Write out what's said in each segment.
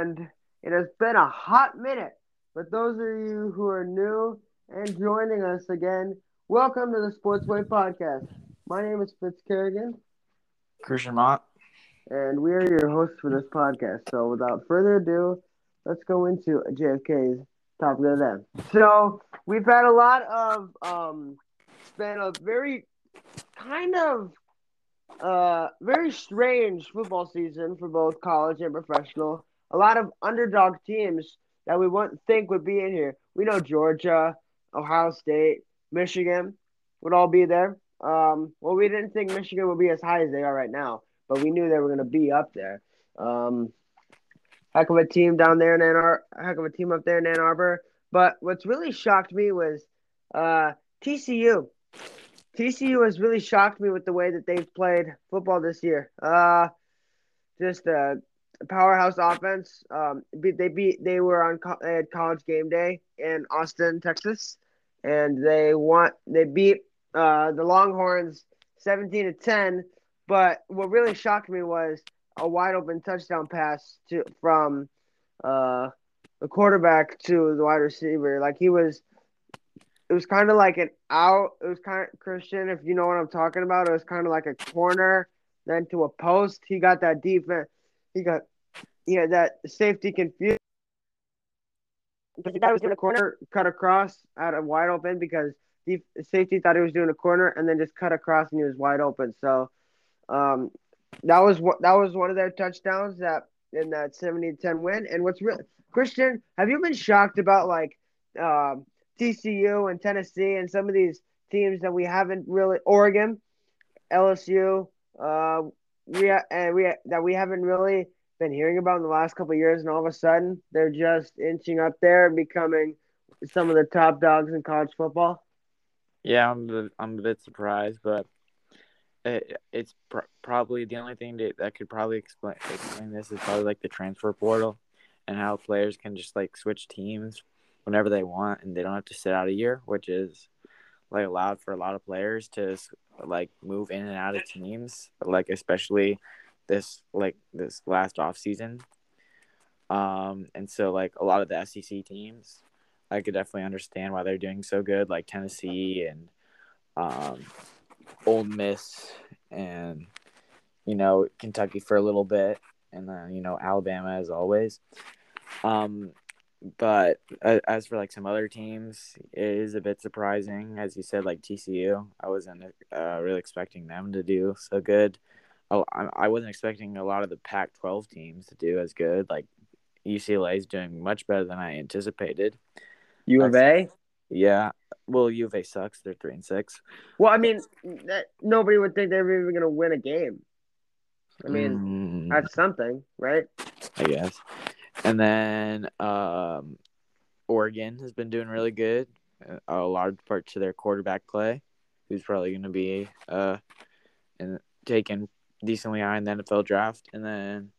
and it has been a hot minute. But those of you who are new and joining us again, welcome to the Sportsway Podcast. My name is Fitz Kerrigan. Christian Mott. And we are your hosts for this podcast. So without further ado, let's go into JFK's topic of the day. So we've had a lot of um, it's been a very kind of uh very strange football season for both college and professional. A lot of underdog teams that we wouldn't think would be in here. We know Georgia, Ohio State, Michigan would all be there. Um, well, we didn't think Michigan would be as high as they are right now, but we knew they were going to be up there. Um, heck of a team down there in Ann Arbor, heck of a team up there in Ann Arbor. But what's really shocked me was uh, TCU. TCU has really shocked me with the way that they've played football this year. Uh, just a powerhouse offense. Um, they beat they were on they had college game day in Austin, Texas, and they want they beat uh, the Longhorns seventeen to ten. But what really shocked me was a wide open touchdown pass to from uh, the quarterback to the wide receiver. Like he was it was kind of like an out. It was kind of Christian, if you know what I'm talking about. It was kind of like a corner, then to a post. He got that defense. He got, he had that safety confused. Because he thought he was doing a corner, cut across at a wide open because the safety thought he was doing a corner and then just cut across and he was wide open. So, um, that was what that was one of their touchdowns that in that 70-10 win. And what's real, Christian, have you been shocked about like, um, TCU and Tennessee and some of these teams that we haven't really Oregon, LSU, uh, we and we that we haven't really been hearing about in the last couple years, and all of a sudden they're just inching up there and becoming some of the top dogs in college football. Yeah, I'm a, I'm a bit surprised, but it, it's pr- probably the only thing that, that could probably explain explain this is probably like the transfer portal and how players can just like switch teams whenever they want and they don't have to sit out a year, which is like allowed for a lot of players to like move in and out of teams, like especially this like this last off season. Um, and so like a lot of the SEC teams, I could definitely understand why they're doing so good, like Tennessee and um, Ole Miss and you know Kentucky for a little bit, and then you know Alabama as always. Um, but as for like some other teams, it is a bit surprising, as you said, like TCU. I wasn't uh, really expecting them to do so good. Oh, I wasn't expecting a lot of the Pac-12 teams to do as good. Like UCLA is doing much better than I anticipated. U of A, yeah. Well, U of A sucks. They're three and six. Well, I mean, that, nobody would think they were even going to win a game. I mean, mm. that's something, right? I guess. And then um, Oregon has been doing really good. Uh, a large part to their quarterback play, who's probably going to be uh, in, taken decently high in the NFL draft. And then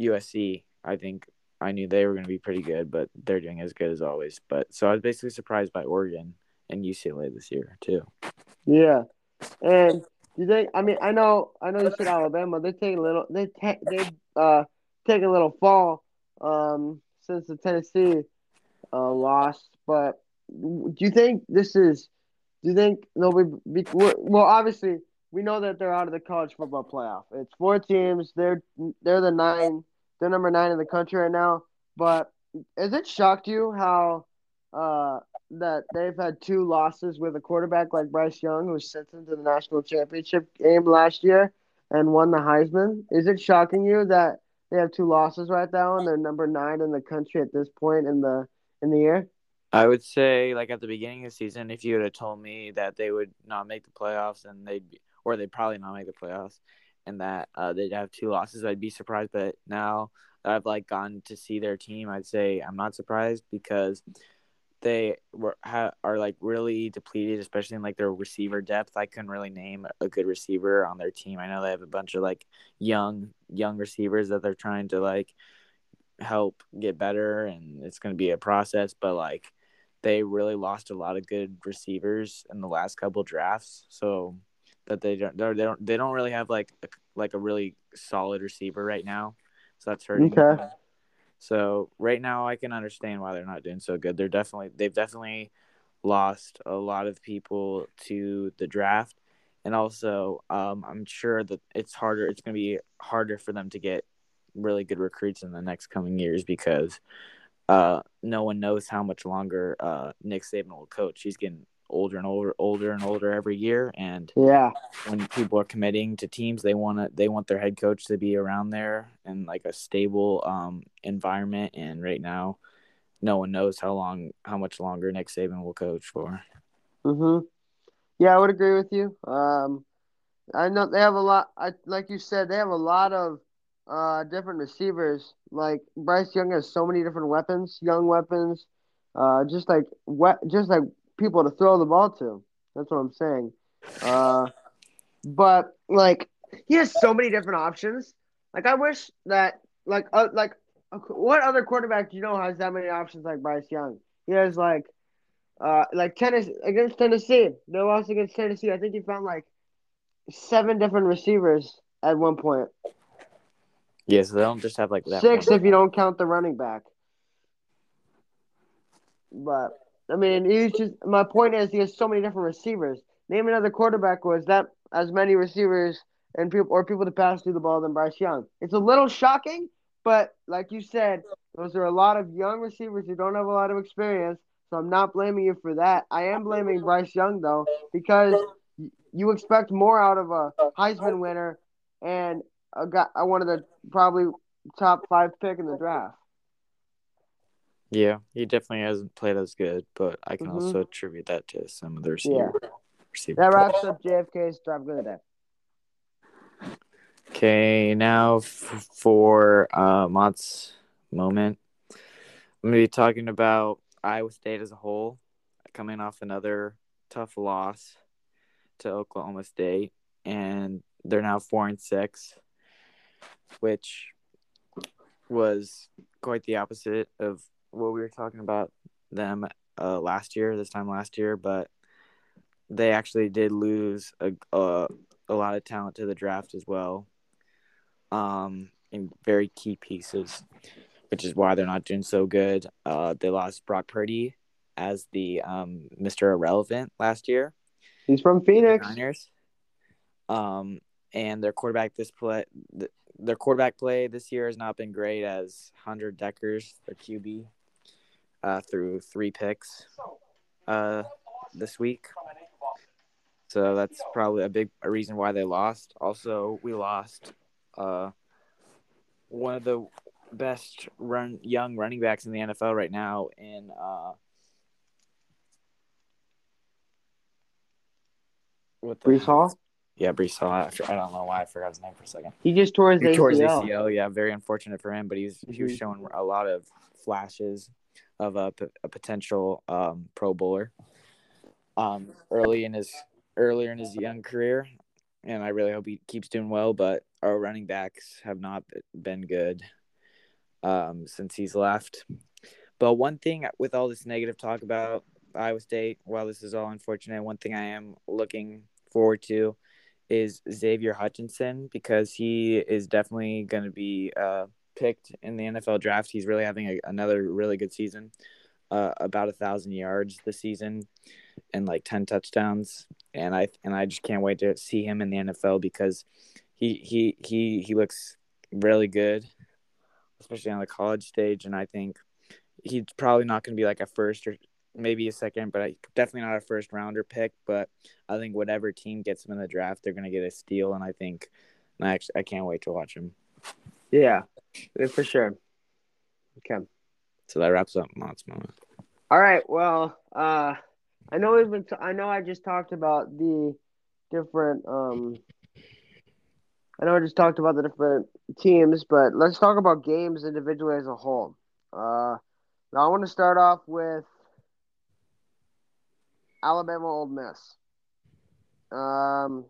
USC, I think I knew they were going to be pretty good, but they're doing as good as always. But so I was basically surprised by Oregon and UCLA this year too. Yeah, and do they? I mean, I know, I know you said Alabama. They take a little. They take. They uh take a little fall um, since the Tennessee uh, lost. But do you think this is? Do you think nobody? Be, well, obviously we know that they're out of the college football playoff. It's four teams. They're they're the nine. They're number nine in the country right now. But has it shocked you how uh, that they've had two losses with a quarterback like Bryce Young, who sent them to the national championship game last year and won the Heisman? Is it shocking you that they have two losses right now, and they're number nine in the country at this point in the in the year. I would say, like at the beginning of the season, if you would have told me that they would not make the playoffs and they'd be, or they'd probably not make the playoffs, and that uh, they'd have two losses, I'd be surprised. But now that I've like gone to see their team, I'd say I'm not surprised because they were ha, are like really depleted, especially in like their receiver depth. I couldn't really name a good receiver on their team. I know they have a bunch of like young young receivers that they're trying to like help get better, and it's going to be a process. But like they really lost a lot of good receivers in the last couple drafts, so that they don't they don't they don't really have like a, like a really solid receiver right now. So that's hurting. Okay. Them. So right now, I can understand why they're not doing so good. They're definitely they've definitely lost a lot of people to the draft, and also um, I'm sure that it's harder. It's going to be harder for them to get really good recruits in the next coming years because uh, no one knows how much longer uh, Nick Saban will coach. He's getting older and older, older and older every year. And yeah, when people are committing to teams, they want to they want their head coach to be around there in like a stable um, environment. And right now, no one knows how long, how much longer Nick Saban will coach for. Mhm. Yeah, I would agree with you. Um, I know they have a lot. I like you said, they have a lot of uh different receivers. Like Bryce Young has so many different weapons, young weapons. Uh, just like what, just like people to throw the ball to. That's what I'm saying. Uh, but like he has so many different options. Like I wish that like uh, like what other quarterback do you know has that many options like Bryce Young? He has like uh like tennis against Tennessee. They lost against Tennessee. I think he found like seven different receivers at one point. Yeah, so they don't just have like that. Six one. if you don't count the running back. But I mean, he's just my point is he has so many different receivers. Name another quarterback was that as many receivers and people or people to pass through the ball than Bryce Young. It's a little shocking, but like you said, those are a lot of young receivers who don't have a lot of experience. So I'm not blaming you for that. I am blaming Bryce Young though because you expect more out of a Heisman winner and a guy, one of the probably top five pick in the draft. Yeah, he definitely hasn't played as good, but I can Mhm. also attribute that to some of the receiver. receiver That wraps up JFK's drive good day. Okay, now f- for uh, Mott's moment, I'm going to be talking about Iowa State as a whole, coming off another tough loss to Oklahoma State, and they're now four and six, which was quite the opposite of what we were talking about them uh, last year, this time last year, but they actually did lose a, a, a lot of talent to the draft as well um, in very key pieces, which is why they're not doing so good. Uh, they lost Brock Purdy as the um, Mr. Irrelevant last year. He's from Phoenix. Niners. Um, and their quarterback this play, th- their quarterback play this year has not been great. As Hunter Dekkers, their QB, uh, threw three picks, uh, this week. So that's probably a big a reason why they lost. Also, we lost uh, one of the best run young running backs in the NFL right now in uh, what the Breece Hall. Yeah, Breece Hall. I, I don't know why I forgot his name for a second. He just tore his He tore his ACL. ACL. Yeah, very unfortunate for him. But he's he was Mhm. showing a lot of flashes of a, potential um, Pro Bowler um, early in his earlier in his young career, and I really hope he keeps doing well. But our running backs have not been good um, since he's left. But one thing with all this negative talk about Iowa State, while this is all unfortunate, one thing I am looking forward to is Xavier Hutchinson because he is definitely going to be uh, picked in the NFL draft. He's really having a, another really good season, uh, about a thousand yards this season, and like ten touchdowns. And I and I just can't wait to see him in the NFL because he he he he looks really good, especially on the college stage. And I think he's probably not going to be like a first or maybe a second, but definitely not a first rounder pick. But I think whatever team gets him in the draft, they're going to get a steal, and I think I actually I can't wait to watch him. Yeah, yeah, for sure. Okay. So that wraps up Mott's moment. All right. Well, uh, I know we've been. T- I know I just talked about the different. Um, I know I just talked about the different teams, but let's talk about games individually as a whole. Uh, now I want to start off with Alabama Ole Miss. Um,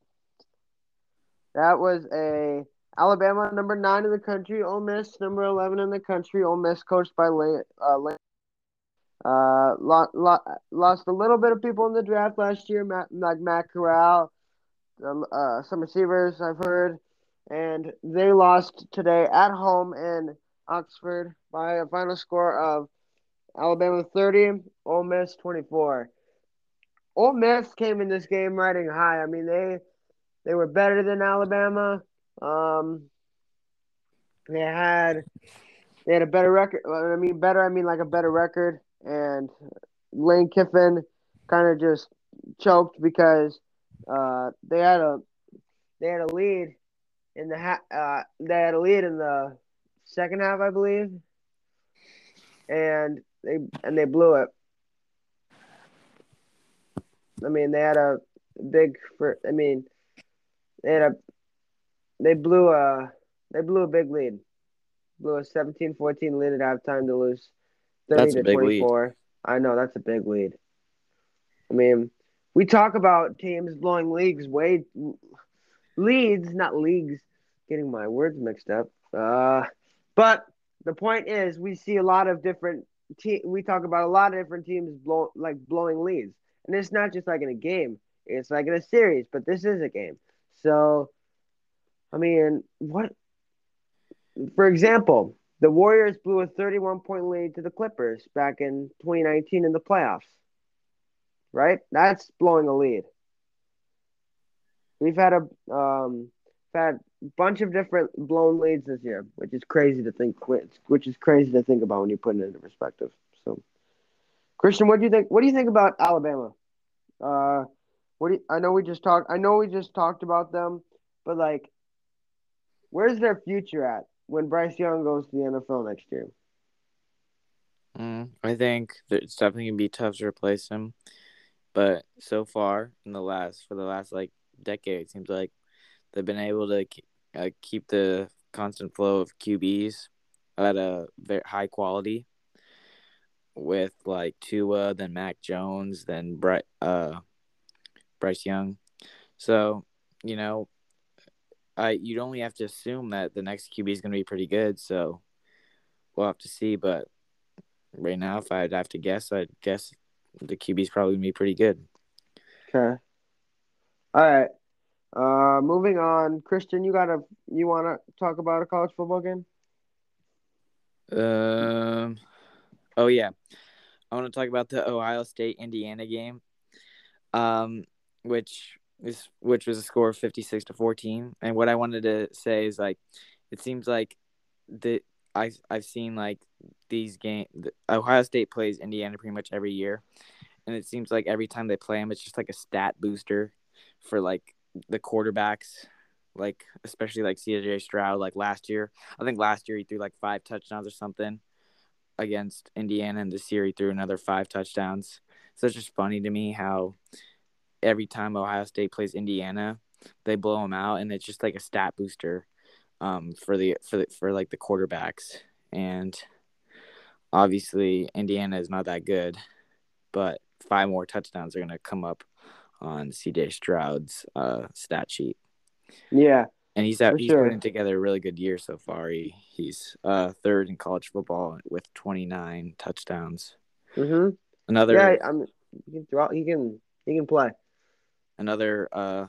that was a Alabama number nine in the country, Ole Miss number eleven in the country. Ole Miss coached by Lane. Uh, Lane. Uh, lo- lo- lost a little bit of people in the draft last year, Matt, like Matt Corral, uh, some receivers I've heard, and they lost today at home. in Oxford by a final score of Alabama 30, Ole Miss 24. Ole Miss came in this game riding high. I mean, they they were better than Alabama. Um, they had they had a better record. I mean, better. I mean, like a better record. And Lane Kiffin kind of just choked because uh, they had a they had a lead in the ha- uh, they had a lead in the second half, I believe, and they and they blew it. I mean, they had a big for. I mean, they had a they blew a they blew a big lead. Blew a 17-14 lead at halftime to lose 30 That's to big lead. 24. I know that's a big lead. I mean, we talk about teams blowing leagues way leads, not leagues. Getting my words mixed up. Uh, but the point is, we see a lot of different. Te- we talk about a lot of different teams blow like blowing leads, and it's not just like in a game. It's like in a series, but this is a game. So, I mean, what? For example, the Warriors blew a 31 point lead to the Clippers back in 2019 in the playoffs. Right? That's blowing a lead. We've had a um, had bunch of different blown leads this year, which is crazy to think. Which is crazy to think about when you put it into perspective. So, Christian, what do you think? What do you think about Alabama? Uh, what do you, I know we just talked. I know we just talked about them, but like, where's their future at when Bryce Young goes to the NFL next year? Mm, I think it's definitely gonna be tough to replace him, but so far in the last for the last like decade, it seems like they've been able to uh, keep the constant flow of QBs at a very high quality with like Tua, then Mac Jones, then Bryce, uh, Bryce Young. So, you know, I you'd only have to assume that the next QB is going to be pretty good. So we'll have to see. But right now, if I'd have to guess, I'd guess the QB is probably going to be pretty good. Okay. All right. Uh, moving on, Christian, you gotta you want to talk about a college football game? Um. Oh yeah, I want to talk about the Ohio State Indiana game. Um, which is which was a score of fifty six to fourteen. And what I wanted to say is like, it seems like the I I've seen like these game Ohio State plays Indiana pretty much every year, and it seems like every time they play them, it's just like a stat booster for like the quarterbacks, like especially like CJ Stroud. Like last year, I think last year he threw like five touchdowns or something against Indiana, and this year he threw another five touchdowns. So it's just funny to me how every time Ohio State plays Indiana, they blow them out, and it's just like a stat booster um, for the for the, for like the quarterbacks. And obviously, Indiana is not that good, but five more touchdowns are going to come up on CJ Stroud's uh, stat sheet. Yeah, and he's out, he's sure. putting together a really good year so far. He he's uh, third in college football with 29 touchdowns. hmm Another Yeah, I mean, he can throw. He can. He can play. Another uh,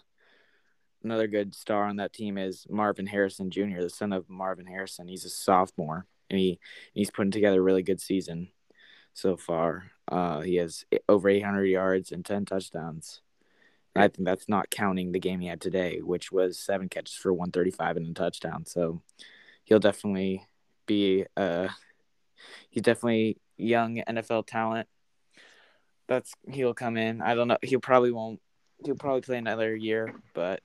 another good star on that team is Marvin Harrison Jr., the son of Marvin Harrison. He's a sophomore, and he he's putting together a really good season so far. Uh, he has over 800 yards and 10 touchdowns. And I think that's not counting the game he had today, which was seven catches for 135 and a touchdown. So he'll definitely be uh he's definitely young NFL talent. That's he'll come in. I don't know. He'll probably won't. He'll probably play another year, but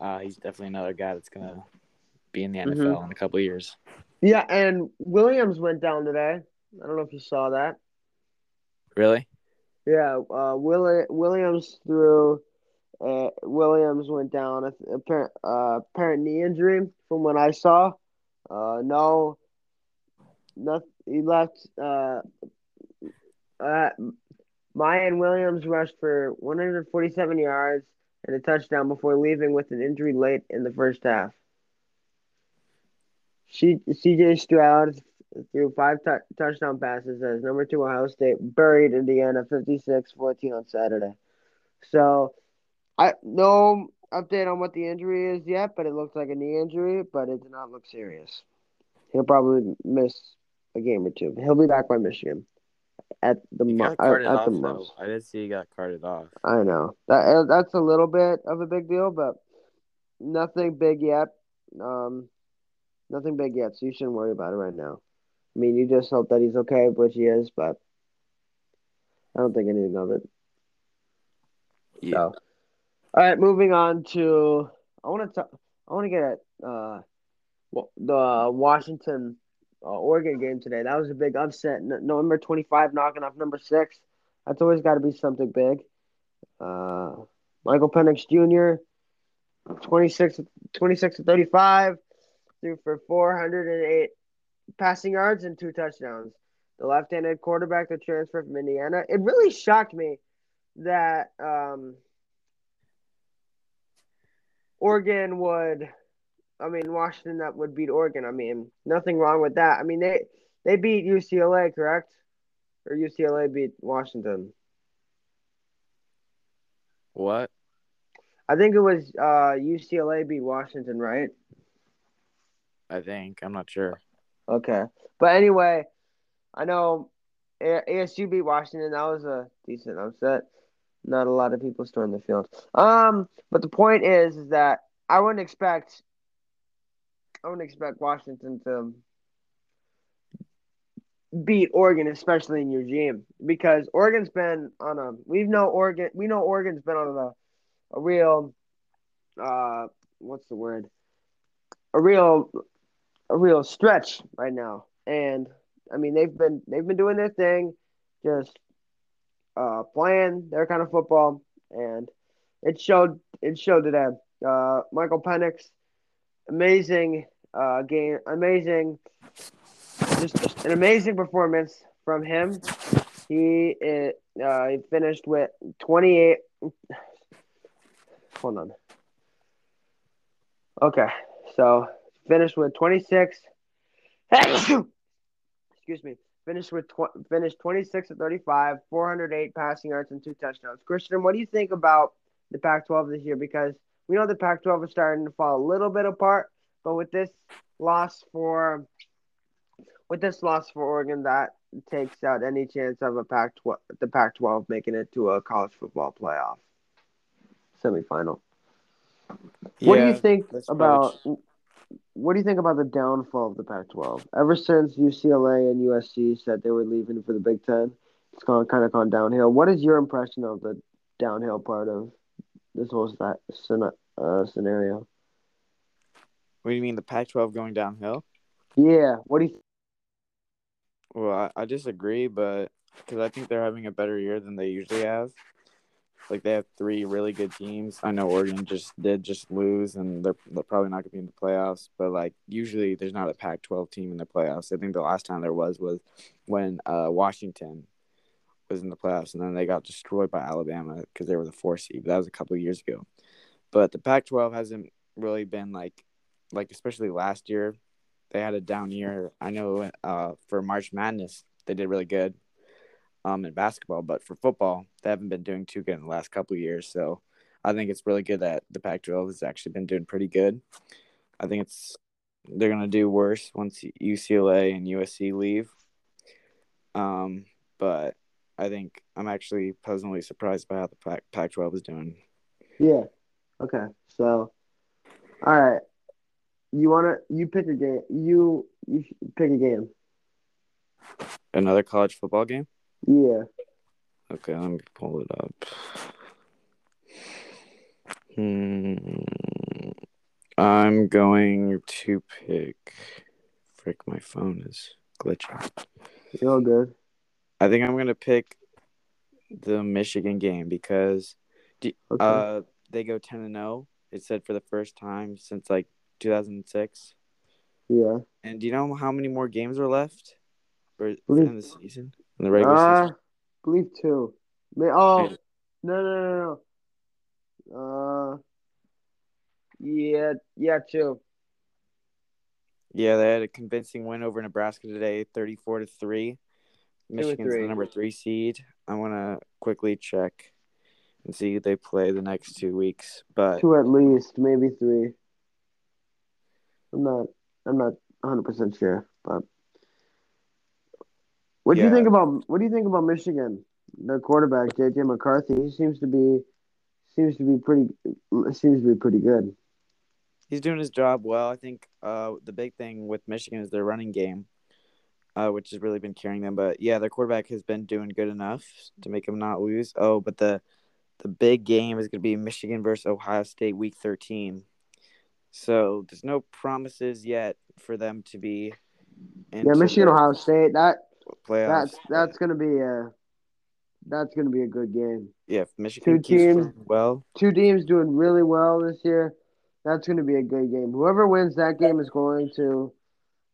uh, he's definitely another guy that's gonna be in the NFL Mhm. in a couple of years. Yeah, and Williams went down today. I don't know if you saw that. Really? Yeah, uh, Willi- Williams threw. Uh, Williams went down. Apparent, uh, apparent knee injury from what I saw. Uh, no, not he left. Uh, uh, Miyan Williams rushed for 147 yards and a touchdown before leaving with an injury late in the first half. CJ Stroud threw five tou touchdown passes as number two Ohio State buried Indiana 56-14 on Saturday. So, I no update on what the injury is yet, but it looks like a knee injury, but it did not look serious. he'll probably miss a game or two. He'll be back by Michigan at the He mo- got at, at off the though. most. I did see he got carted off. I know that uh, that's a little bit of a big deal, but nothing big yet. Um, nothing big yet, so you shouldn't worry about it right now. I mean, you just hope that he's okay, which he is, but I don't think anything of it. Yeah. So, all right, moving on to I want to talk. I want to get at uh wa- the Washington uh, Oregon game today. That was a big upset. N- number twenty five knocking off number six. That's always got to be something big. Uh, Michael Penix Jr. 26, 26 to 35, threw for 408 passing yards and two touchdowns. The left-handed quarterback that transfer from Indiana. It really shocked me that um, Oregon would, I mean, Washington that would beat Oregon. I mean, nothing wrong with that. I mean, they they beat UCLA, correct? Or UCLA beat Washington. What? I think it was uh, UCLA beat Washington, right? I think I'm not sure. Okay. But anyway, I know ASU beat Washington. That was a decent upset. Not a lot of people stormed the field. Um, but the point is, is that I wouldn't expect, I wouldn't expect Washington to beat Oregon, especially in Eugene, because Oregon's been on a. We know Oregon. We know Oregon's been on a, a real, uh, what's the word? A real a real stretch right now. And I mean they've been they've been doing their thing, just uh, playing their kind of football, and it showed it showed today. Uh, Michael Penix, amazing uh, game, amazing, just an amazing performance from him. He uh, he finished with twenty eight. Hold on. Okay, so finished with 26. Excuse me. Finished with tw- finished 26 to 35, 408 passing yards and two touchdowns. Christian, what do you think about the Pac-12 this year? Because we know the Pac-12 is starting to fall a little bit apart, but with this loss for with this loss for Oregon, that takes out any chance of a Pac-12 the Pac-12 making it to a college football playoff semifinal. What do you think about probably what do you think about the downfall of the Pac-12? Ever since UCLA and USC said they were leaving for the Big Ten, it's gone kind of gone downhill. What is your impression of the downhill part of this whole uh, scenario? What do you mean the Pac-12 going downhill? Yeah, what do you? Well, I, I disagree, but because I think they're having a better year than they usually have. Like they have three really good teams. I know Oregon just did just lose, and they're, they're probably not going to be in the playoffs. But like usually, there's not a Pac-12 team in the playoffs. I think the last time there was was when uh, Washington was in the playoffs, and then they got destroyed by Alabama because they were the four seed. But that was a couple of years ago. But the Pac-12 hasn't really been like, like especially last year, they had a down year. I know uh, for March Madness they did really good um, in basketball, but for football they haven't been doing too good in the last couple years. So I think it's really good that the Pac-12 has actually been doing pretty good. I think it's they're gonna do worse once UCLA and USC leave. Um, but I think I'm actually pleasantly surprised by how the Pac- Pac-12 is doing. Yeah. Okay. So, all right. You wanna you pick a game. You you pick a game. Another college football game. Yeah. Okay, let me pull it up. Hmm. I'm going to pick. Frick, my phone is glitching. You're all good. I think I'm going to pick the Michigan game because Okay. uh, they go 10 and 0. It said for the first time since like 2006. yeah. And do you know how many more games are left for Really? in the season? In the regular Uh, season? believe two. May- oh Yeah. no no no no. Uh, yeah yeah two. Yeah, they had a convincing win over Nebraska today, thirty-four to three. Michigan's three. the number three seed. I want to quickly check and see who they play the next two weeks. But Two at least, maybe three. I'm not. I'm not 100 percent sure. But what do Yeah. you think about what do you think about Michigan? Their quarterback JJ McCarthy. He seems to be seems to be pretty seems to be pretty good. He's doing his job well. I think uh, the big thing with Michigan is their running game, uh, which has really been carrying them. But yeah, their quarterback has been doing good enough to make them not lose. Oh, but the the big game is going to be Michigan versus Ohio State, Week 13. So there's no promises yet for them to be. Yeah, Michigan Ohio State. That playoffs. that's that's gonna be a that's gonna be a good game. yeah. If Michigan two teams. well, Two teams doing really well this year. That's gonna be a good game. Whoever wins that game is going to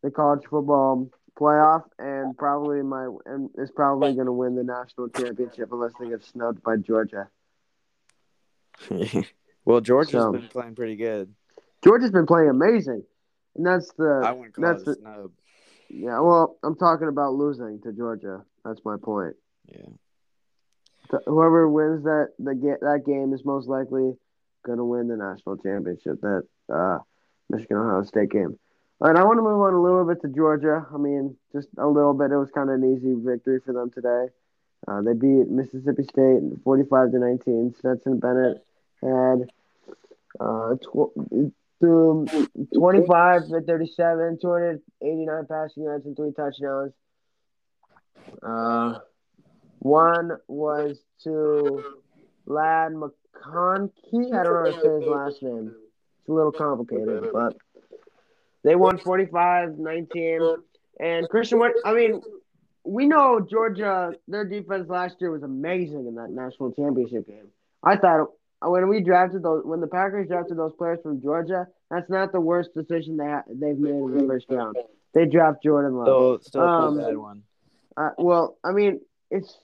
the college football playoff and probably my and is probably gonna win the national championship unless they get snubbed by Georgia. well, Georgia's So- been playing pretty good. Georgia's been playing amazing, and that's the I wouldn't call that's the- snub. yeah. Well, I'm talking about losing to Georgia. That's my point. Yeah. Whoever wins that the that game is most likely gonna win the national championship. That uh, Michigan Ohio State game. All right, I want to move on a little bit to Georgia. I mean, just a little bit. It was kind of an easy victory for them today. Uh, they beat Mississippi State 45 to 19. Stetson Bennett had uh, tw- um, 25 to 37, 289 passing yards and three touchdowns. Uh, one was to Ladd McConkey. I don't know how to say his last name. It's a little complicated, but they won 45 19. And Christian, what I mean, we know Georgia, their defense last year was amazing in that national championship game. I thought when we drafted those, when the Packers drafted those players from Georgia, that's not the worst decision they ha- they've made in the first round. They draft Jordan Love. Still, still a Um, pretty bad one. Uh, well, I mean, it's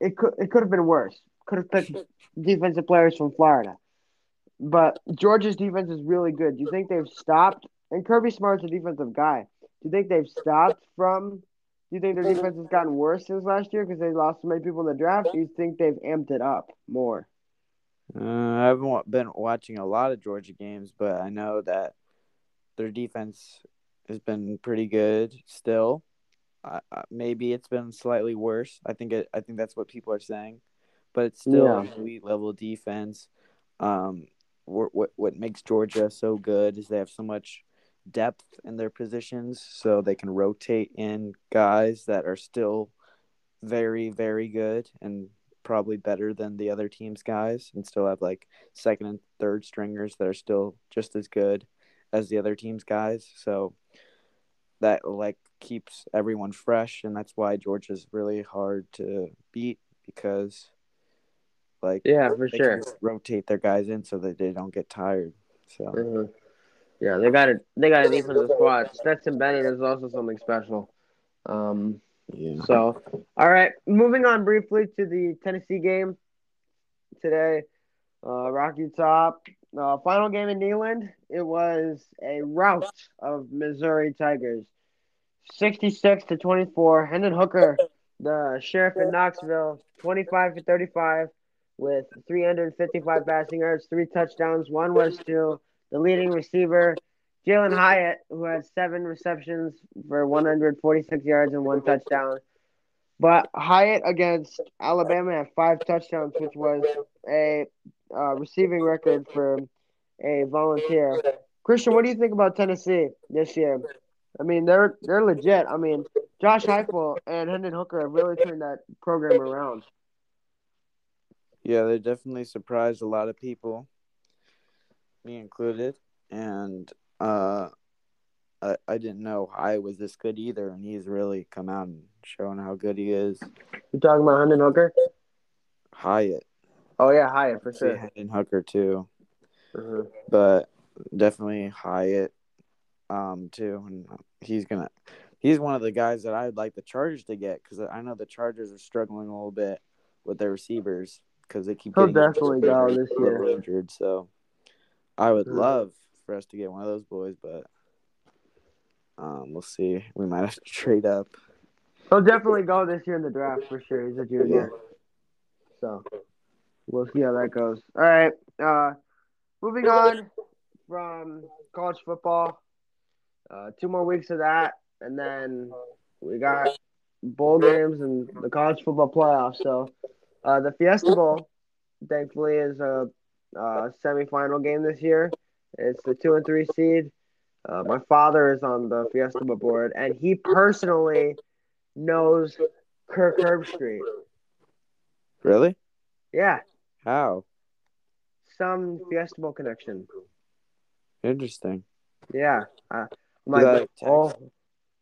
it could it could have been worse. Could have picked defensive players from Florida, but Georgia's defense is really good. Do you think they've stopped? And Kirby Smart's a defensive guy. Do you think they've stopped from? Do you think their defense has gotten worse since last year because they lost so many people in the draft? Do you think they've amped it up more? Uh, I haven't been watching a lot of Georgia games, but I know that their defense has been pretty good still. Uh, maybe it's been slightly worse. I think it, I think that's what people are saying, but it's still Yeah. an elite level defense. Um, wh- what what makes Georgia so good is they have so much depth in their positions, so they can rotate in guys that are still very very good and probably better than the other team's guys and still have like second and third stringers that are still just as good as the other team's guys. So that like keeps everyone fresh and that's why Georgia's really hard to beat because like Yeah, for can rotate their guys in so that they don't get tired. So Mhm. Yeah, they got a they got a defensive squad. Stetson Bennett is also something special. Um, yeah. So, all right, moving on briefly to the Tennessee game today. Uh, Rocky Top, uh, final game in Neyland. It was a rout of Missouri Tigers, sixty-six to twenty-four. Hendon Hooker, the sheriff in Knoxville, twenty-five to thirty-five, with three hundred fifty-five passing yards, three touchdowns. One was to the leading receiver, Jalin Hyatt, who had seven receptions for 146 yards and one touchdown. But Hyatt against Alabama had five touchdowns, which was a uh, receiving record for a volunteer. Christian, what do you think about Tennessee this year? I mean, they're they're legit. I mean, Josh Heupel and Hendon Hooker have really turned that program around. Yeah, they definitely surprised a lot of people, me included. And uh, I, I didn't know I was this good either. And he's really come out and shown how good he is. You talking about Hendon Hooker? Hyatt, Oh yeah, Hyatt for sure. Hendon Hooker too, Mhm. but definitely Hyatt, um, too. And he's gonna, he's one of the guys that I'd like the Chargers to get because I know the Chargers are struggling a little bit with their receivers because they keep He'll getting definitely go this year. injured. So I would Mhm. love for us to get one of those boys, but um, we'll see. We might have to trade up. He'll definitely go this year in the draft for sure. He's a junior. So we'll see how that goes. All right. Uh, moving on from college football Uh, two more weeks of that, and then we got bowl games and the college football playoffs. So uh, the Fiesta Bowl, thankfully, is a uh, semifinal game this year. It's the two and three seed. Uh, my father is on the Fiesta board, and he personally knows Kirk Herbstreit. Really? Yeah, How? some Fiesta Bowl connection. Interesting. Yeah. Uh, I'm like, oh,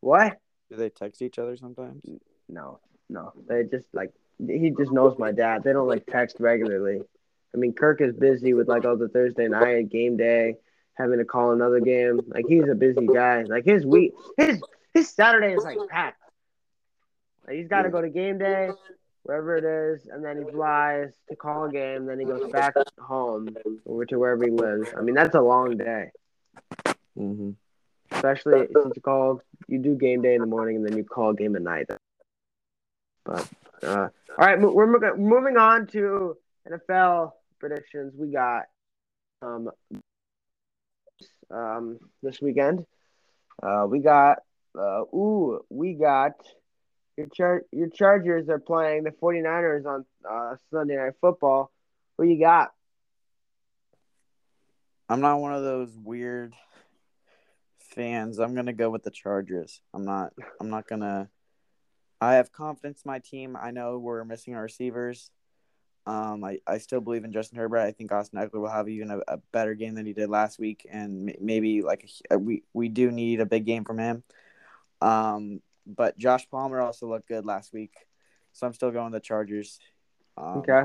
what? Do they text each other sometimes? No, no. They just like he just knows my dad. They don't like text regularly. I mean, Kirk is busy with like all the Thursday night game day, having to call another game. Like he's a busy guy. Like his week, his his Saturday is like packed. Like, he's got to go to game day, wherever it is, and then he flies to call a game. Then he goes back home over to wherever he lives. I mean, that's a long day. Mm-hmm. especially since you call you do game day in the morning and then you call game at night. But uh, all right, we're moving on to NFL predictions. We got um um this weekend. Uh, we got uh ooh we got your char- your Chargers are playing the 49ers on uh, Sunday Night Football. Who you got? I'm not one of those weird fans. I'm gonna go with the Chargers. I'm not. I'm not gonna. I have confidence in my team. I know we're missing our receivers. Um, I, I still believe in Justin Herbert. I think Austin Ekeler will have even a, a better game than he did last week, and m- maybe like a, we we do need a big game from him. Um, but Josh Palmer also looked good last week, so I'm still going the Chargers. Um, Okay.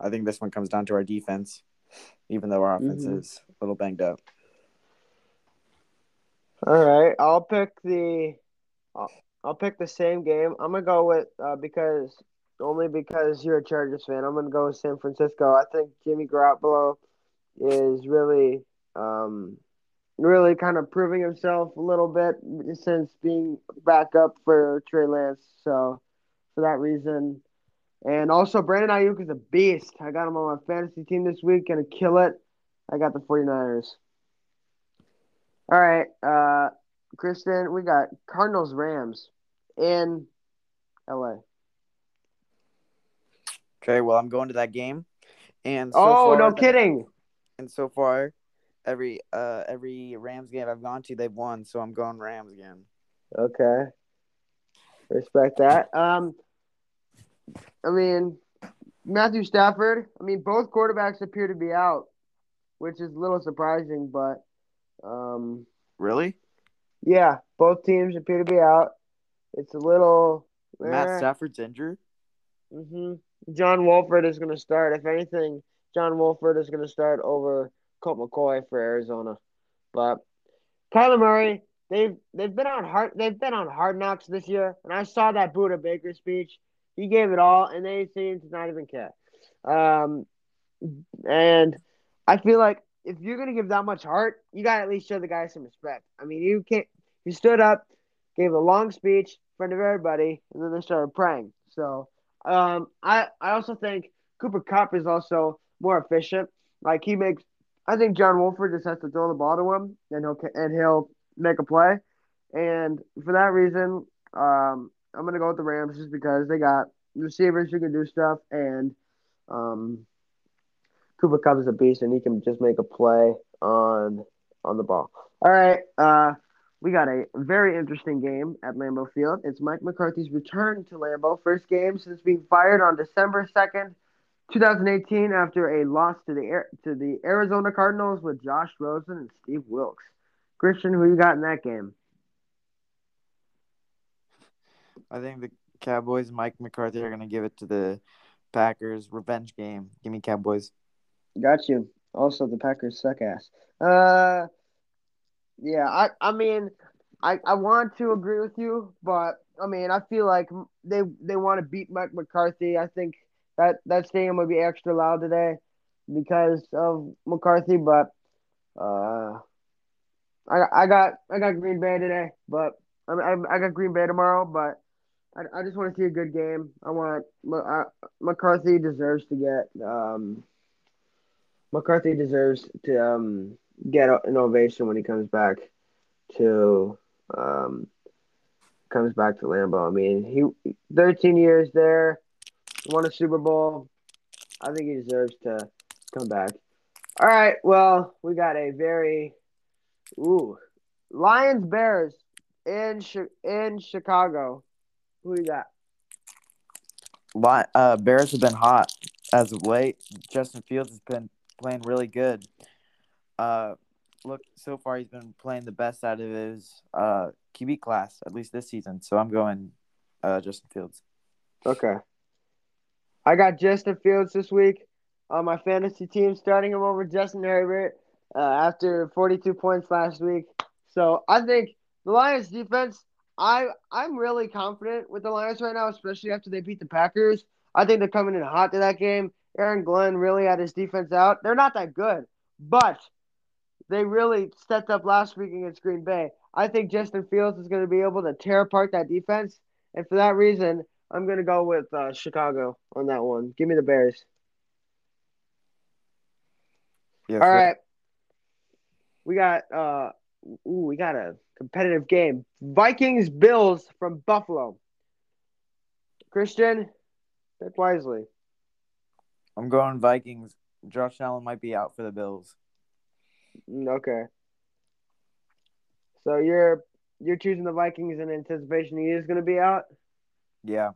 I think this one comes down to our defense, even though our offense Mhm. is a little banged up. All right, I'll pick the, I'll, I'll pick the same game. I'm gonna go with uh, because only because you're a Chargers fan. I'm gonna go with San Francisco. I think Jimmy Garoppolo is really, um, really kind of proving himself a little bit since being back up for Trey Lance. So for that reason, and also Brandon Aiyuk is a beast. I got him on my fantasy team this week. Gonna kill it. I got the 49ers. All right, uh, Christian, we got Cardinals Rams in LA. Okay, well, I'm going to that game, and so oh, far, no kidding. And so far, every uh every Rams game I've gone to, they've won. So I'm going Rams again. Okay. Respect that. Um, I mean, Matthew Stafford, I mean, both quarterbacks appear to be out, which is a little surprising, but um, Really? yeah, both teams appear to be out. It's a little. Matt Stafford's injured. hmm John Wolford is going to start. If anything, John Wolford is going to start over Colt McCoy for Arizona. But Kyler Murray, they've they've been on hard they've been on hard knocks this year, and I saw that Budda Baker speech. He gave it all, and they seem to not even care. Um, and I feel like if you're gonna give that much heart, you gotta at least show the guy some respect. I mean, you can't. You stood up, gave a long speech in front of everybody, and then they started praying. So um, I I also think Cooper Kupp is also more efficient. Like he makes, I think John Wolford just has to throw the ball to him, and he'll and he'll make a play. And for that reason, um, I'm gonna go with the Rams just because they got receivers who can do stuff, and um, Cooper Kupp is a beast, and he can just make a play on on the ball. All right, uh, we got a very interesting game at Lambeau Field. It's Mike McCarthy's return to Lambeau, first game since being fired on December second, 2018, after a loss to the Air- to the Arizona Cardinals with Josh Rosen and Steve Wilks. Christian, who you got in that game? I think the Cowboys, Mike McCarthy, are gonna give it to the Packers. Revenge game. Give me Cowboys. Got you. Also, the Packers suck ass. Uh, yeah, I, I mean, I, I want to agree with you, but I mean, I feel like they they want to beat Mike McCarthy. I think that that stadium will be extra loud today because of McCarthy, but uh, I I got I got Green Bay today, but I I, I got Green Bay tomorrow, but. I, I just want to see a good game. I want I, McCarthy deserves to get um, McCarthy deserves to um, get an ovation when he comes back to um, comes back to Lambeau. I mean, he 13 years there, won a Super Bowl. I think he deserves to come back. All right, well, we got a very ooh Lions Bears in in Chicago. Who you got? Uh, Bears have been hot as of late. Justin Fields has been playing really good. Uh, look, so far he's been playing the best out of his uh, QB class, at least this season. So I'm going uh, Justin Fields. Okay. I got Justin Fields this week on my fantasy team, starting him over Justin Herbert uh, after 42 points last week. So I think the Lions defense, I I'm really confident with the Lions right now, especially after they beat the Packers. I think they're coming in hot to that game. Aaron Glenn really had his defense out. They're not that good, but they really stepped up last week against Green Bay. I think Justin Fields is going to be able to tear apart that defense, and for that reason, I'm going to go with uh, Chicago on that one. Give me the Bears. Yes, All right. We got uh ooh, we got a competitive game. Vikings Bills from Buffalo. Christian, pick wisely. I'm going Vikings. Josh Allen might be out for the Bills. Mm, okay. So you're you're choosing the Vikings in anticipation he is going to be out. Yeah.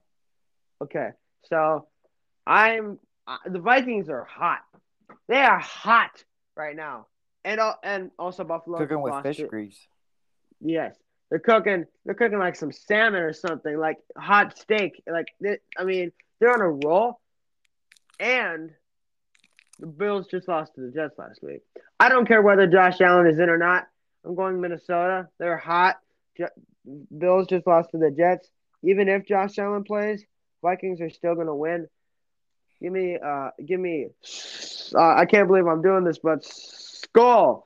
Okay. So I'm uh, the Vikings are hot. They are hot right now, and and also Buffalo cooking with fish it. grease. Yes, they're cooking. They're cooking like some salmon or something, like hot steak. Like they, I mean, they're on a roll, and the Bills just lost to the Jets last week. I don't care whether Josh Allen is in or not. I'm going Minnesota. They're hot. Bills just lost to the Jets. Even if Josh Allen plays, Vikings are still going to win. Give me, uh, give me. Uh, I can't believe I'm doing this, but Skol,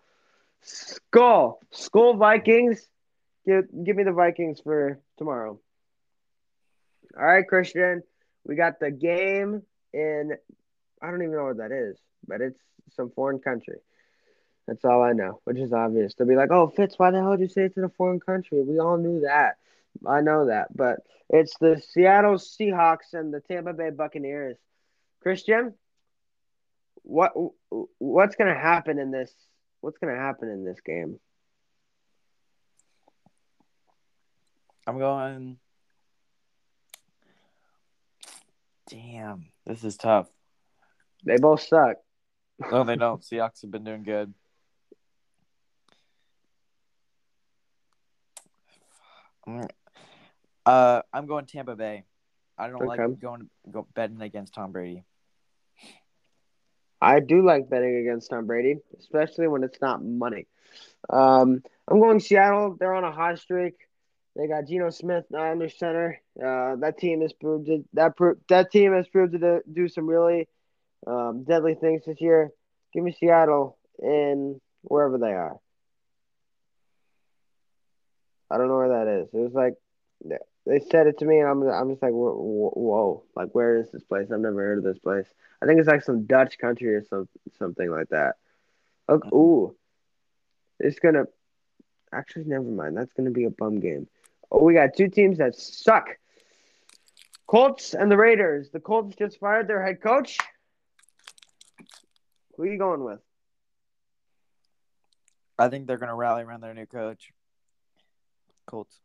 Skol, Skol Vikings. Give, give me the Vikings for tomorrow. All right, Christian. We got the game in. I don't even know what that is, but it's some foreign country. That's all I know, which is obvious. They'll be like, "Oh, Fitz, why the hell did you say it's in a foreign country?" We all knew that. I know that, but it's the Seattle Seahawks and the Tampa Bay Buccaneers. Christian, what what's going to happen in this? What's going to happen in this game? I'm going. Damn, this is tough. They both suck. no, they don't. Seahawks have been doing good. Uh, I'm going Tampa Bay. I don't okay. like going go betting against Tom Brady. I do like betting against Tom Brady, especially when it's not money. Um, I'm going Seattle. They're on a hot streak. They got Geno Smith under center. Uh, that team has proved to, that pro- that team has proved to do some really um, deadly things this year. Give me Seattle in wherever they are. I don't know where that is. It was like they said it to me, and I'm I'm just like, whoa, like where is this place? I've never heard of this place. I think it's like some Dutch country or some something like that. Okay, mm-hmm. ooh, it's gonna. Actually, never mind. That's gonna be a bum game. Oh, we got two teams that suck. Colts and the Raiders. The Colts just fired their head coach. Who are you going with? I think they're gonna rally around their new coach. Colts.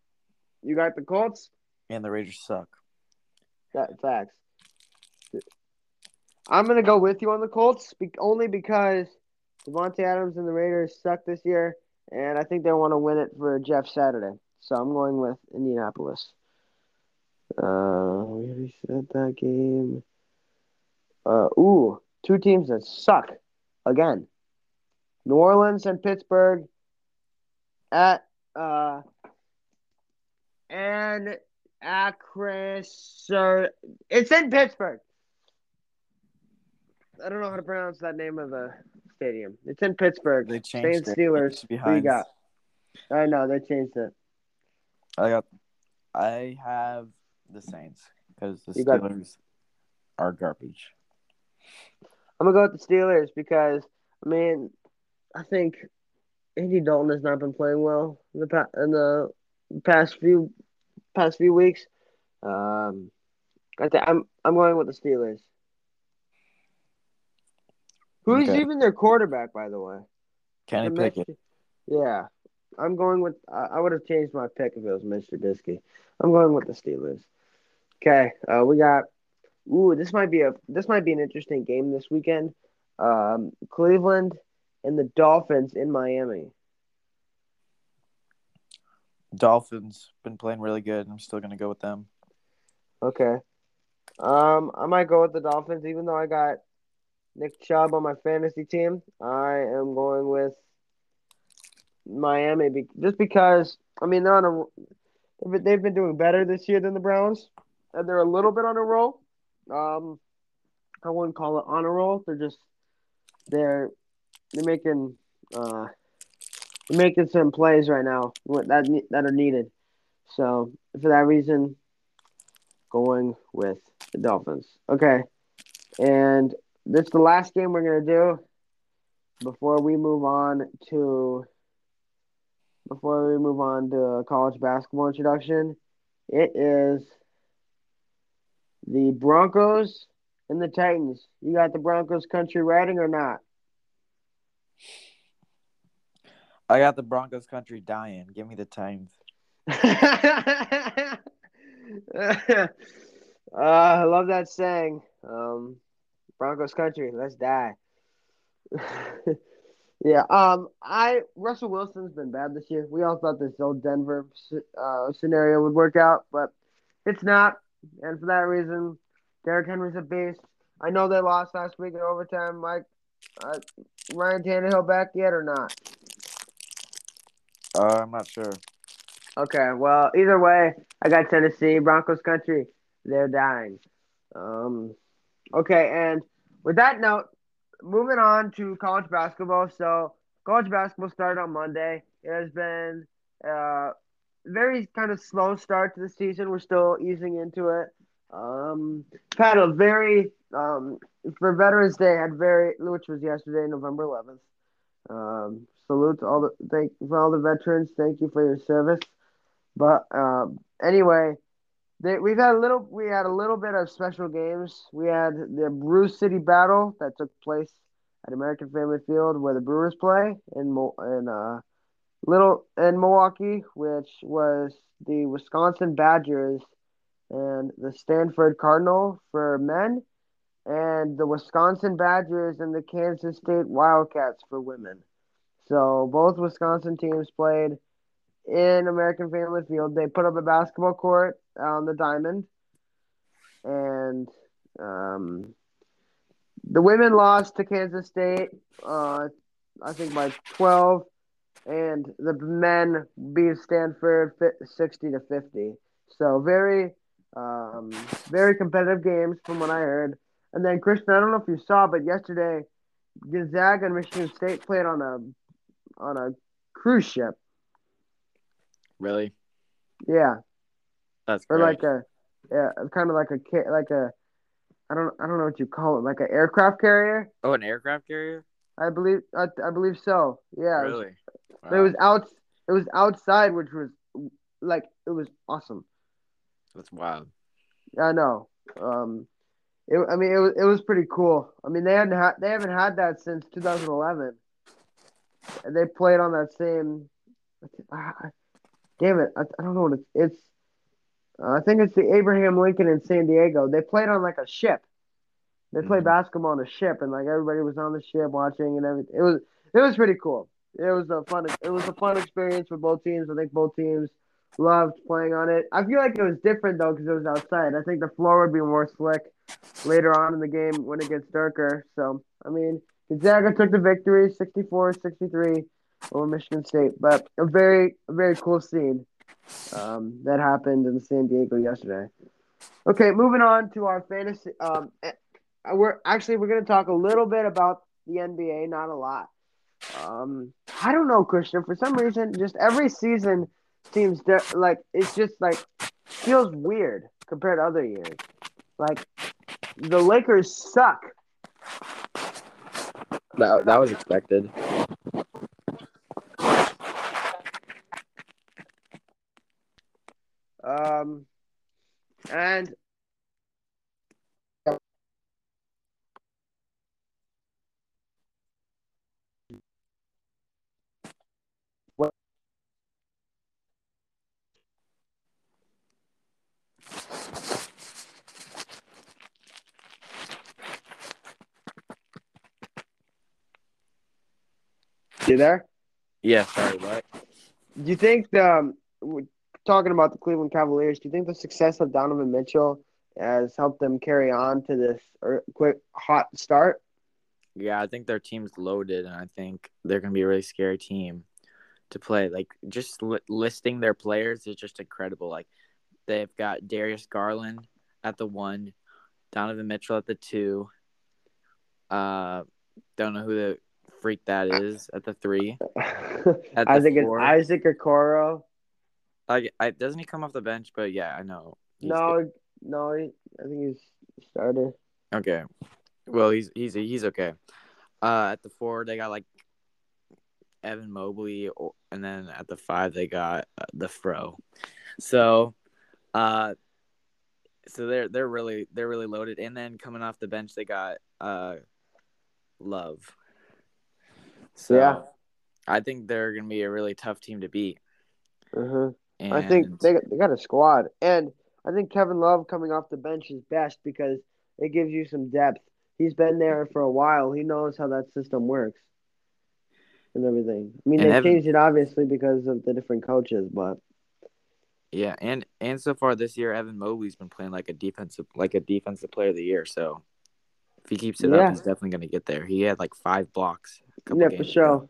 You got the Colts? And the Raiders suck. That facts. I'm gonna go with you on the Colts, only because Davante Adams and the Raiders suck this year, and I think they want to win it for Jeff Saturday. So I'm going with Indianapolis. Uh, we already said that game. Uh, ooh, two teams that suck again. New Orleans and Pittsburgh at uh and Acris. It's in Pittsburgh. I don't know how to pronounce that name of the stadium. It's in Pittsburgh. They changed Saints, Steelers. It. Who you got? I know they changed it. I got. I have the Saints because the you Steelers got... are garbage. I'm gonna go with the Steelers because I mean, I think Andy Dalton has not been playing well in the pa- in the past few past few weeks. Um, I th- I'm I'm going with the Steelers. Who's Okay. even their quarterback, by the way? Kenny Mitch- Pickett. Yeah, I'm going with. I, I would have changed my pick if it was Mr. Trubisky. I'm going with the Steelers. Okay, uh, we got. Ooh, this might be a this might be an interesting game this weekend. Um, Cleveland and the Dolphins in Miami. Dolphins been playing really good. I'm still gonna go with them. Okay. Um, I might go with the Dolphins, even though I got Nick Chubb on my fantasy team. I am going with Miami, be- just because. I mean, they're on a. they've been- They've been doing better this year than the Browns, and they're a little bit on a roll. Um, I wouldn't call it on a roll. They're just they're they're making uh they're making some plays right now that that are needed. So for that reason, going with the Dolphins. Okay. And this is the last game we're to do before we move on to before we move on to college basketball introduction. It is the Broncos and the Titans. You got the Broncos country riding or not? I got the Broncos country dying. Give me the Titans. uh, I love that saying. Um, Broncos country, let's die. yeah. Um. I Russell Wilson's been bad this year. We all thought this old Denver uh, scenario would work out, but it's not. And for that reason, Derrick Henry's a beast. I know they lost last week in overtime. Mike, uh, Ryan Tannehill back yet or not? Uh, I'm not sure. Okay, well, either way, I got Tennessee, Broncos country. They're dying. Um, okay, and with that note, moving on to college basketball. So, college basketball started on Monday. It has been a very kind of slow start to the season. We're still easing into it. Um, had a very um, for Veterans Day had very which was yesterday, November 11th. Um, salute all the thank for all the veterans. Thank you for your service. But um, anyway, they, we've had a little. We had a little bit of special games. We had the Brew City Battle that took place at American Family Field, where the Brewers play in in uh, little in Milwaukee, which was the Wisconsin Badgers and the Stanford Cardinal for men, and the Wisconsin Badgers and the Kansas State Wildcats for women. So both Wisconsin teams played in American Family Field. They put up a basketball court on the diamond, and um, the women lost to Kansas State, uh, I think by 12, and the men beat Stanford 60 to 50. So very, um, very competitive games from what I heard. And then Christian, I don't know if you saw, but yesterday Gonzaga and Michigan State played on a on a cruise ship. Really? Yeah, That's or great. like a yeah, kind of like a like a I don't I don't know what you call it, like an aircraft carrier. oh, an aircraft carrier? I believe I, I believe so. Yeah, Really? But it was out it was outside, which was like it was awesome. That's wild. I know. Um, it, I mean, it was it was pretty cool. I mean, they hadn't had they haven't had that since 2011. And they played on that same. ah, damn it! I, I don't know what it's. It's. Uh, I think it's the Abraham Lincoln in San Diego. They played on like a ship. They played Mhm. basketball on a ship, and like everybody was on the ship watching and everything. It was it was pretty cool. It was a fun it was a fun experience for both teams. I think both teams loved playing on it. I feel like it was different though because it was outside. I think the floor would be more slick later on in the game when it gets darker. So I mean, Gonzaga took the victory, 64-63 over Michigan State, but a very a very cool scene um, that happened in San Diego yesterday. Okay, moving on to our fantasy. Um, eh, we're actually we're gonna talk a little bit about the NBA, not a lot um, I don't know, Christian. For some reason, just every season seems de- like it's just like feels weird compared to other years. Like the Lakers suck. That that was expected. Um, and you there? Yeah, sorry, what? Do you think the um, talking about the Cleveland Cavaliers? Do you think the success of Donovan Mitchell has helped them carry on to this er, quick hot start? Yeah, I think their team's loaded, and I think they're gonna be a really scary team to play. Like just li- listing their players is just incredible. Like they've got Darius Garland at the one, Donovan Mitchell at the two. Uh, don't know who the freak that is at the three. At the think four. it's Isaac Okoro. Like, I doesn't he come off the bench? But yeah, I know. he's No, no, he, I think he's starter. Okay. Well, he's he's he's okay. Uh, at the four, they got like Evan Mobley, or, and then at the five, they got uh, the Fro. So, uh, so they're they're really they're really loaded. And then coming off the bench, they got uh, Love. So, Yeah. I think they're gonna be a really tough team to beat. Uh-huh. And I think they got- they got a squad, and I think Kevin Love coming off the bench is best because it gives you some depth. He's been there for a while. He knows how that system works and everything. I mean, And they Evan- changed it obviously because of the different coaches, but Yeah, and and so far this year, Evan Mobley's been playing like a defensive like a defensive player of the year. So if he keeps it Yeah. up, he's definitely gonna get there. He had like five blocks. Yeah, for sure.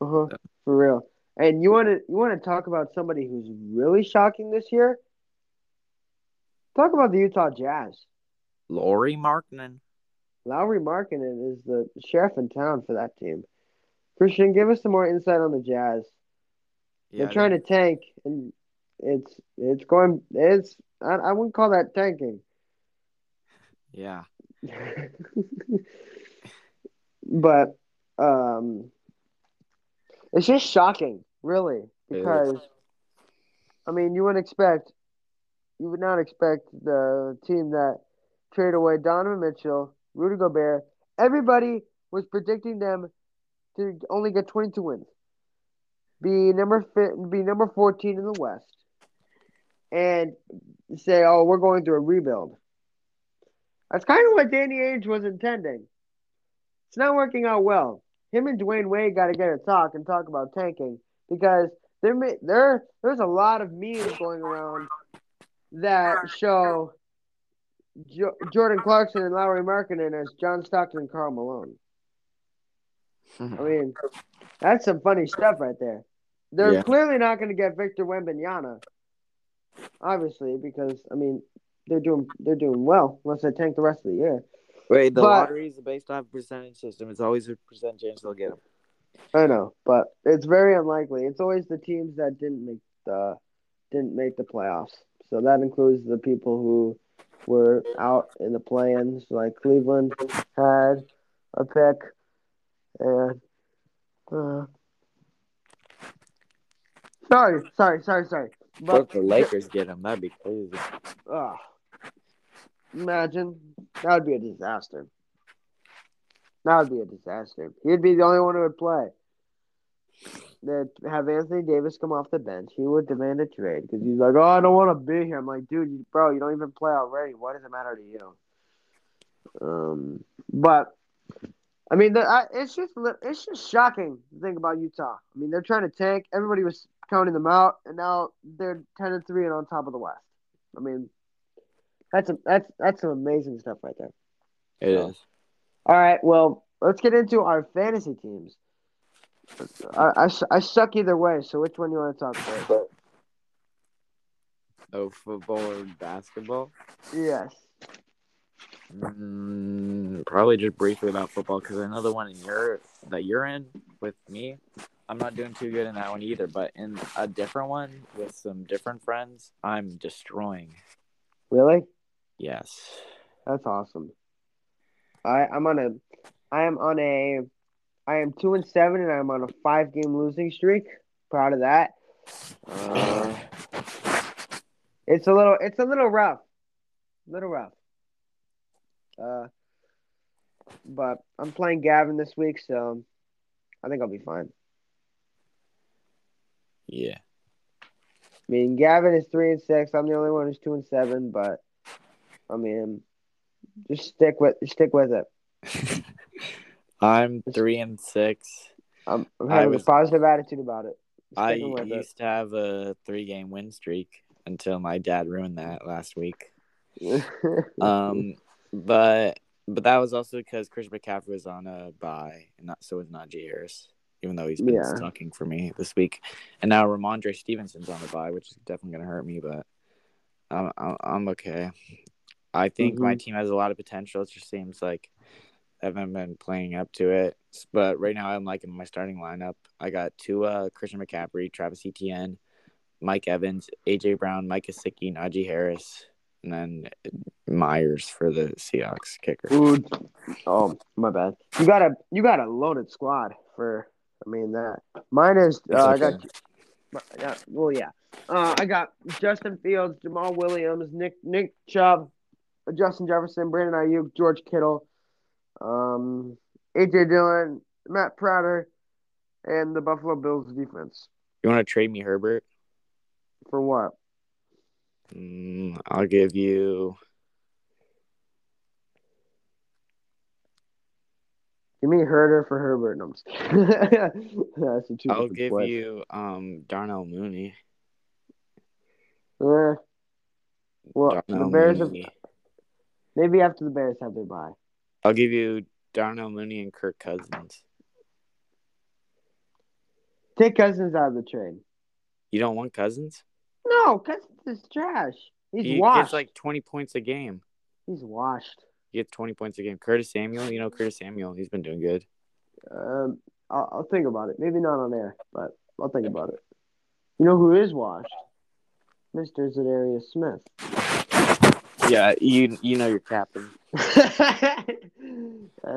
Uh huh. Yeah. For real. And you want to you want to talk about somebody who's really shocking this year? Talk about the Utah Jazz. Lauri Markkanen. Lauri Markkanen is the sheriff in town for that team. Christian, give us some more insight on the Jazz. Yeah, They're trying to tank, and it's it's going. It's I, I wouldn't call that tanking. Yeah, but um, it's just shocking, really, because I mean, you wouldn't expect, you would not expect the team that traded away Donovan Mitchell, Rudy Gobert. Everybody was predicting them to only get 22 wins, be number be number 14 in the West, and say, "Oh, we're going through a rebuild." That's kind of what Danny Ainge was intending. It's not working out well. Him and Dwyane Wade got to get a talk and talk about tanking because there there there's a lot of memes going around that show jo- Jordan Clarkson and Lauri Markkanen as John Stockton and Karl Malone. I hmm. mean, that's some funny stuff right there. They're Yeah. clearly not going to get Victor Wembanyama, obviously, because I mean they're doing they're doing well unless they tank the rest of the year. Wait, the But- lottery is based off percentage system. It's always a percent chance they'll get him. I know, but it's very unlikely. It's always the teams that didn't make the didn't make the playoffs. So that includes the people who were out in the play-ins, like Cleveland had a pick, and uh, sorry, sorry, sorry, sorry. But if the Lakers get him, that'd be crazy. uh, imagine that would be a disaster. That would be a disaster. He'd be the only one who would play. They'd have Anthony Davis come off the bench. He would demand a trade because he's like, "Oh, I don't want to be here." I'm like, "Dude, you, bro, you don't even play already. Why does it matter to you?" Um, but I mean, the, I, it's just it's just shocking to think about Utah. I mean, they're trying to tank. Everybody was counting them out, and now they're ten and three and on top of the West. I mean, that's a, that's that's some amazing stuff right there. It is. So- All right, well, let's get into our fantasy teams. I, I, I suck either way, so which one do you want to talk about? Oh, football or basketball? Yes. Mm, probably just briefly about football because I know the one in your that you're in with me. I'm not doing too good in that one either, but in a different one with some different friends, I'm destroying. Really? Yes. That's awesome. I I'm on a I am on a I am two and seven and I'm on a five game losing streak. Proud of that. Uh, It's a little it's a little rough. A Little rough. Uh but I'm playing Gavin this week, so I think I'll be fine. Yeah. I mean, Gavin is three and six. I'm the only one who's two and seven, but I mean, just stick with stick with it. I'm three and six. I'm, I'm I having was- a positive attitude about it. I Sticking it. used to have a three game win streak until my dad ruined that last week. Um, but but that was also because Chris McCaffrey was on a bye, and not so was Najee Harris, even though he's been Yeah. for me this week. And now Rhamondre Stevenson's on a bye, which is definitely going to hurt me, but I'm, I'm okay. I think my Mhm. team has a lot of potential. It just seems like I haven't been playing up to it. But right now, I'm liking my starting lineup. I got Tua, Christian McCaffrey, Travis Etienne, Mike Evans, AJ Brown, Mike Gesicki, Najee Harris, and then Myers for the Seahawks kicker. Ooh, oh my bad. You got a you got a loaded squad for. I mean that. Mine is. Uh, It's I got. okay. Well, yeah. Uh, I got Justin Fields, Jamaal Williams, Nick Nick Chubb, Justin Jefferson, Brandon Aiyuk, George Kittle, um, AJ Dillon, Matt Prater, and the Buffalo Bills defense. You want to trade me Herbert? For what? Mm, I'll give you. Give me Herder for Herbert. No, I'm just. That's a two I'll give plays. you um Darnell Mooney. Eh. Well, the Darnell Bears have, Mooney. Maybe after the Bears have their bye. I'll give you Darnell Mooney and Kirk Cousins. Take Cousins out of the trade. You don't want Cousins? No, Cousins is trash. He's he washed. gets like twenty points a game. He's washed. He gets twenty points a game. Curtis Samuel, you know Curtis Samuel, he's been doing good. Um, I'll, I'll think about it. Maybe not on air, but I'll think about it. You know who is washed? Mr. Za'Darius Smith. Yeah, you you know your captain. I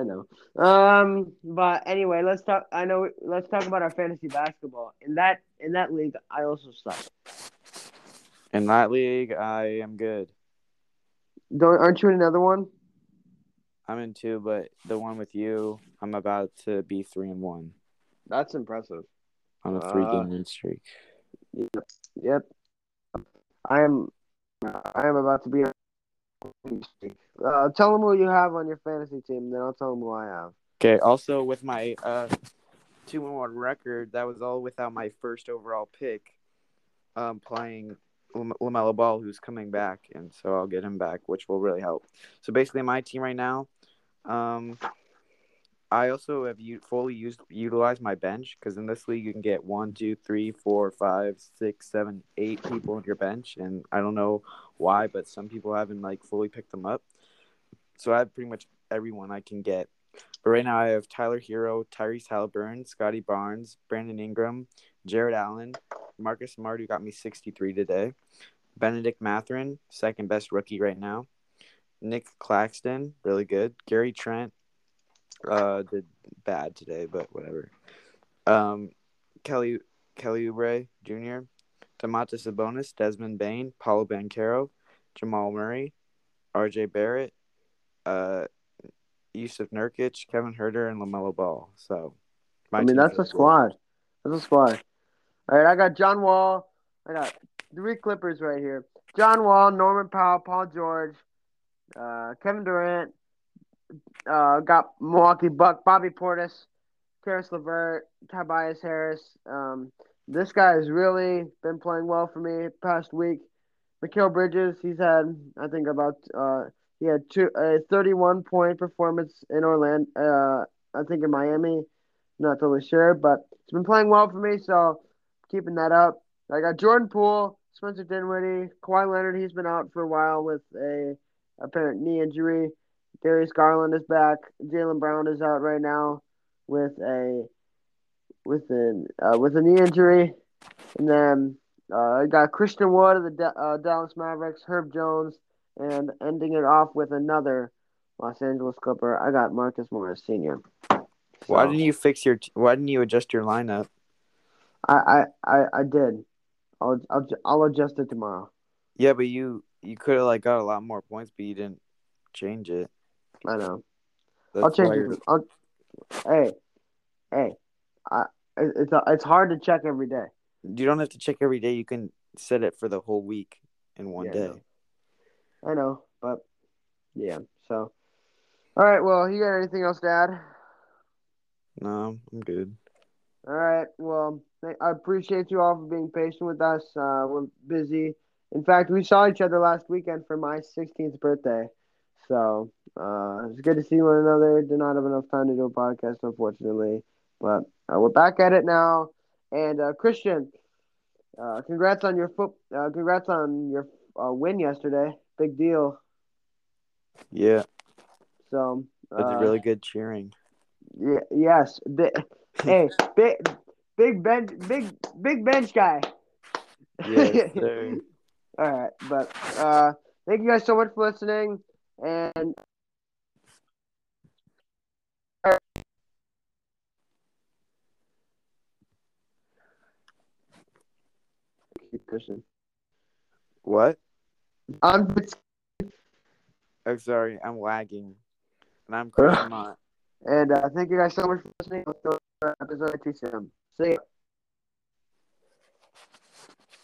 know. Um, but anyway, let's talk. I know. Let's talk about our fantasy basketball. In that in that league, I also suck. In that league, I am good. Don't aren't you in another one? I'm in two, but the one with you, I'm about to be three and one That's impressive. on a three Uh, game win streak. Yep. I am. I am about to be. Uh, tell them who you have on your fantasy team, then I'll tell them who I have. Okay. Also, with my uh, two and one record, that was all without my first overall pick. Um, playing Lam- LaMelo Ball, who's coming back, and so I'll get him back, which will really help. So basically, my team right now, um, I also have u- fully used utilized my bench because in this league you can get one, two, three, four, five, six, seven, eight people on your bench, and I don't know why, but some people haven't like fully picked them up. So I have pretty much everyone I can get. But right now I have Tyler Herro, Tyrese Halliburton, Scottie Barnes, Brandon Ingram, Jarrett Allen, Marcus Smart, who got me 63 today, Bennedict Mathurin, second best rookie right now, Nick Claxton, really good, Gary Trent, uh, did bad today, but whatever. Um, Kelly Kelly Oubre Jr., Domantas Sabonis, Desmond Bane, Paolo Banchero, Jamal Murray, R.J. Barrett, uh, Jusuf Nurkic, Kevin Huerter, and LaMelo Ball. So, I mean, that's a good. squad. That's a squad. All right, I got John Wall. I got three Clippers right here. John Wall, Norman Powell, Paul George, uh, Kevin Durant. Uh, got Milwaukee Buck, Bobby Portis, Caris LeVert, Tobias Harris. Um, this guy has really been playing well for me past week. Mikal Bridges, he's had I think about uh, he had two a 31 point performance in Orlando. Uh, I think in Miami. Not totally sure, but it's been playing well for me, so keeping that up. I got Jordan Poole, Spencer Dinwiddie, Kawhi Leonard. He's been out for a while with a apparent knee injury. Darius Garland is back. Jaylen Brown is out right now with a with an uh, with a knee injury, and then uh, I got Christian Wood of the Da- uh, Dallas Mavericks, Herb Jones, and ending it off with another Los Angeles Clipper. I got Marcus Morris Senior. Why didn't you fix your? T- why didn't you adjust your lineup? I, I, I, I did. I'll, I'll, I'll adjust it tomorrow. Yeah, but you you could have like got a lot more points, but you didn't change it. I know. That's I'll change it. I'll, hey, hey, I, it's it's hard to check every day. You don't have to check every day. You can set it for the whole week in one Yeah, I day. know. I know, but yeah. So, all right. Well, you got anything else Dad? No, I'm good. All right. Well, I appreciate you all for being patient with us. Uh, we're busy. In fact, we saw each other last weekend for my 16th birthday. So uh, it's good to see one another. Did not have enough time to do a podcast, unfortunately. But uh, we're back at it now. And uh, Christian, uh, congrats on your foot. Uh, congrats on your uh, win yesterday. Big deal. Yeah, So that's uh, really good cheering. Yeah, yes. Bi- hey, big, big bench, big, big bench guy. Yes. All right, but uh, thank you guys so much for listening, and Christian. What? I'm Oh, sorry, I'm lagging, and I'm Chris Mott. and uh, thank you guys so much for listening. Go episode two soon. See ya.